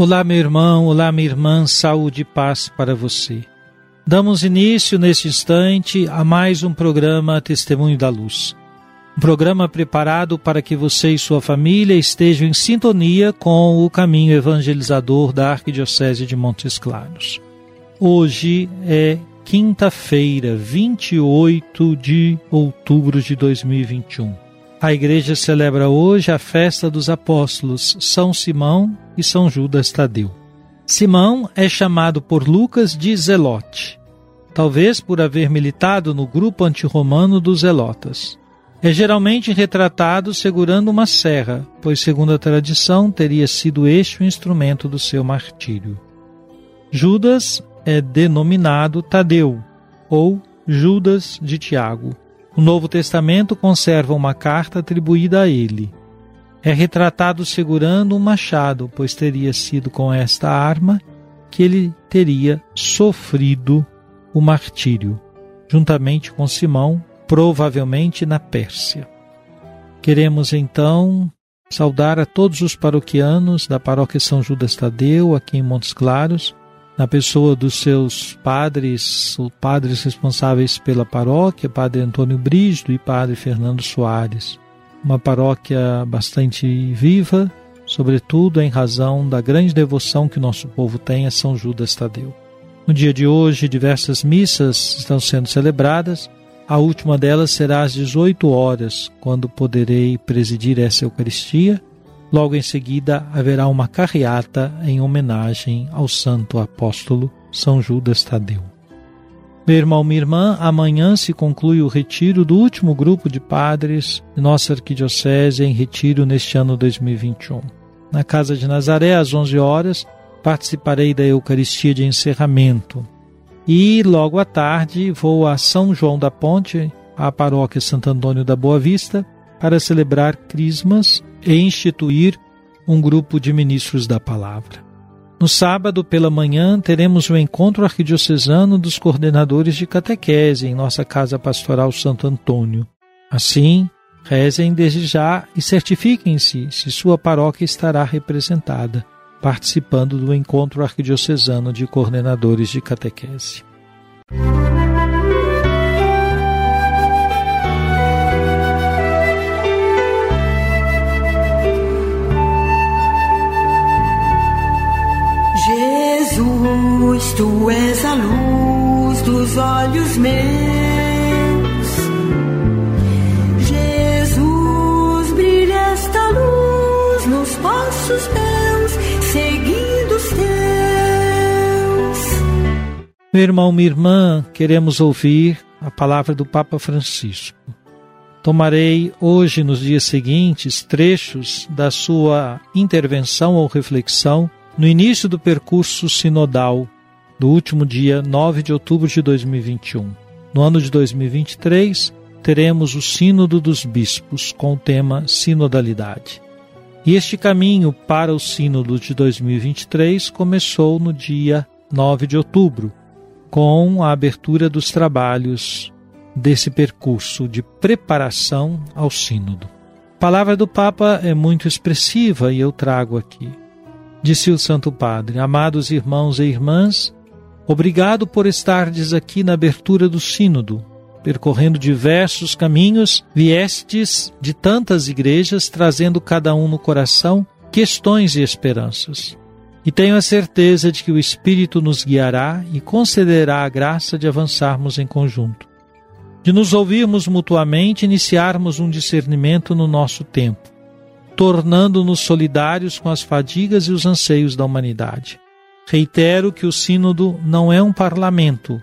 Olá, meu irmão, olá, minha irmã, saúde e paz para você. Damos início neste instante a mais um programa Testemunho da Luz. Um programa preparado para que você e sua família estejam em sintonia com o caminho evangelizador da Arquidiocese de Montes Claros. Hoje é quinta-feira, 28 de outubro de 2021. A igreja celebra hoje a festa dos apóstolos São Simão e São Judas Tadeu. Simão é chamado por Lucas de Zelote, talvez por haver militado no grupo antirromano dos Zelotas. É geralmente retratado segurando uma serra, pois, segundo a tradição, teria sido este o instrumento do seu martírio. Judas é denominado Tadeu, ou Judas de Tiago. O Novo Testamento conserva uma carta atribuída a ele. É retratado segurando um machado, pois teria sido com esta arma que ele teria sofrido o martírio, juntamente com Simão, provavelmente na Pérsia. Queremos então saudar a todos os paroquianos da paróquia São Judas Tadeu, aqui em Montes Claros, na pessoa dos seus padres, os padres responsáveis pela paróquia, Padre Antônio Brígido e Padre Fernando Soares. Uma paróquia bastante viva, sobretudo em razão da grande devoção que nosso povo tem a São Judas Tadeu. No dia de hoje, diversas missas estão sendo celebradas. A última delas será às 18 horas, quando poderei presidir essa Eucaristia Logo em seguida haverá uma carreata em homenagem ao santo apóstolo São Judas Tadeu. Meu irmão, minha irmã, amanhã se conclui o retiro do último grupo de padres de nossa arquidiocese em retiro neste ano 2021. Na Casa de Nazaré, às 11 horas, participarei da Eucaristia de encerramento. E logo à tarde vou a São João da Ponte, à paróquia Santo Antônio da Boa Vista, para celebrar Crismas e instituir um grupo de ministros da palavra. No sábado, pela manhã, teremos o encontro arquidiocesano dos coordenadores de catequese em nossa Casa Pastoral Santo Antônio. Assim, rezem desde já e certifiquem-se se sua paróquia estará representada, participando do encontro arquidiocesano de coordenadores de catequese. Jesus, tu és a luz dos olhos meus. Jesus, brilha esta luz nos passos meus, seguindo os teus. Meu irmão, minha irmã, queremos ouvir a palavra do Papa Francisco. Tomarei hoje, nos dias seguintes, trechos da sua intervenção ou reflexão no início do percurso sinodal do último dia 9 de outubro de 2021. No ano de 2023, teremos o Sínodo dos Bispos com o tema Sinodalidade. E este caminho para o Sínodo de 2023 começou no dia 9 de outubro, com a abertura dos trabalhos desse percurso de preparação ao Sínodo. A palavra do Papa é muito expressiva e eu trago aqui. Disse o Santo Padre: Amados irmãos e irmãs, obrigado por estardes aqui na abertura do Sínodo, percorrendo diversos caminhos, viestes de tantas igrejas, trazendo cada um no coração questões e esperanças. E tenho a certeza de que o Espírito nos guiará e concederá a graça de avançarmos em conjunto, de nos ouvirmos mutuamente e iniciarmos um discernimento no nosso tempo, tornando-nos solidários com as fadigas e os anseios da humanidade. Reitero que o Sínodo não é um parlamento,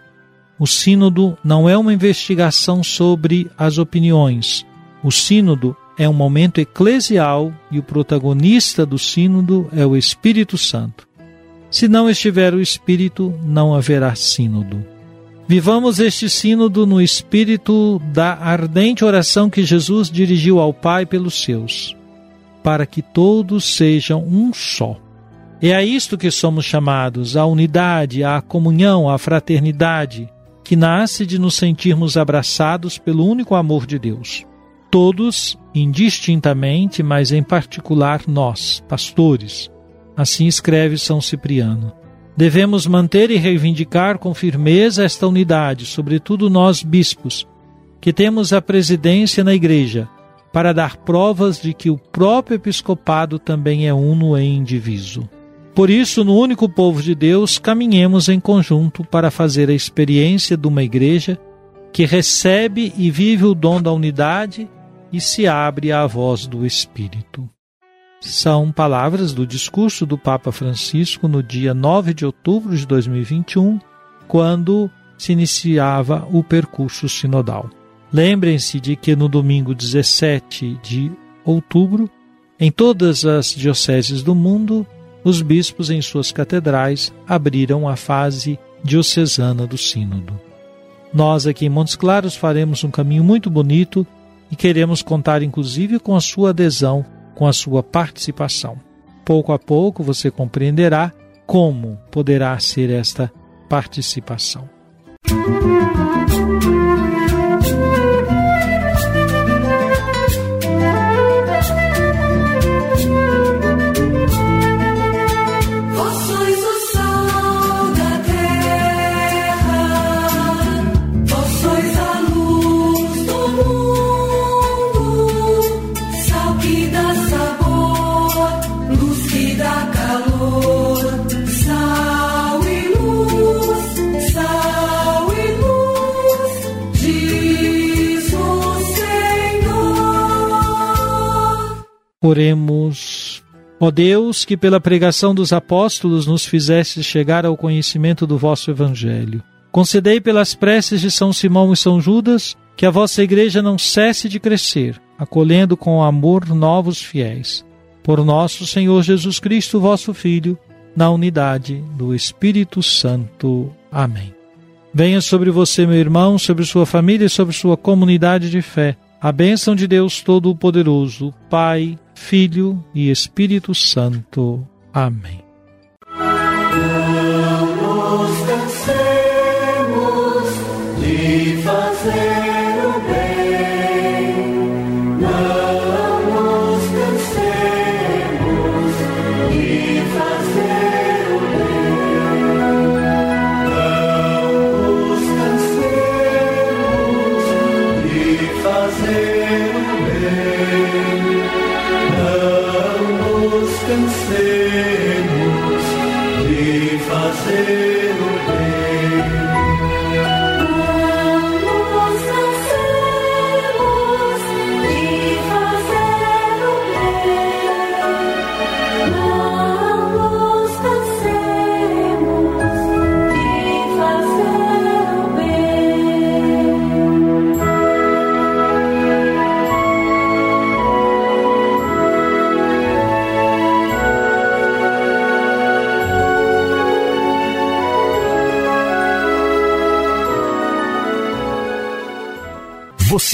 o Sínodo não é uma investigação sobre as opiniões. O Sínodo é um momento eclesial e o protagonista do Sínodo é o Espírito Santo. Se não estiver o Espírito, não haverá Sínodo. Vivamos este Sínodo no espírito da ardente oração que Jesus dirigiu ao Pai pelos seus, para que todos sejam um só. É a isto que somos chamados, à unidade, à comunhão, à fraternidade, que nasce de nos sentirmos abraçados pelo único amor de Deus. Todos, indistintamente, mas em particular nós, pastores. Assim escreve São Cipriano. Devemos manter e reivindicar com firmeza esta unidade, sobretudo nós bispos, que temos a presidência na Igreja, para dar provas de que o próprio episcopado também é uno e indiviso. Por isso, no único povo de Deus, caminhemos em conjunto para fazer a experiência de uma igreja que recebe e vive o dom da unidade e se abre à voz do Espírito. São palavras do discurso do Papa Francisco no dia 9 de outubro de 2021, quando se iniciava o percurso sinodal. Lembrem-se de que no domingo 17 de outubro, em todas as dioceses do mundo, os bispos em suas catedrais abriram a fase diocesana do Sínodo. Nós aqui em Montes Claros faremos um caminho muito bonito e queremos contar inclusive com a sua adesão, com a sua participação. Pouco a pouco você compreenderá como poderá ser esta participação. Música Oremos. Ó Deus, que pela pregação dos apóstolos nos fizeste chegar ao conhecimento do vosso Evangelho, concedei pelas preces de São Simão e São Judas que a vossa igreja não cesse de crescer, acolhendo com amor novos fiéis. Por nosso Senhor Jesus Cristo, vosso Filho, na unidade do Espírito Santo. Amém. Venha sobre você, meu irmão, sobre sua família e sobre sua comunidade de fé. A bênção de Deus Todo-Poderoso, Pai, Filho e Espírito Santo. Amém. De fazer say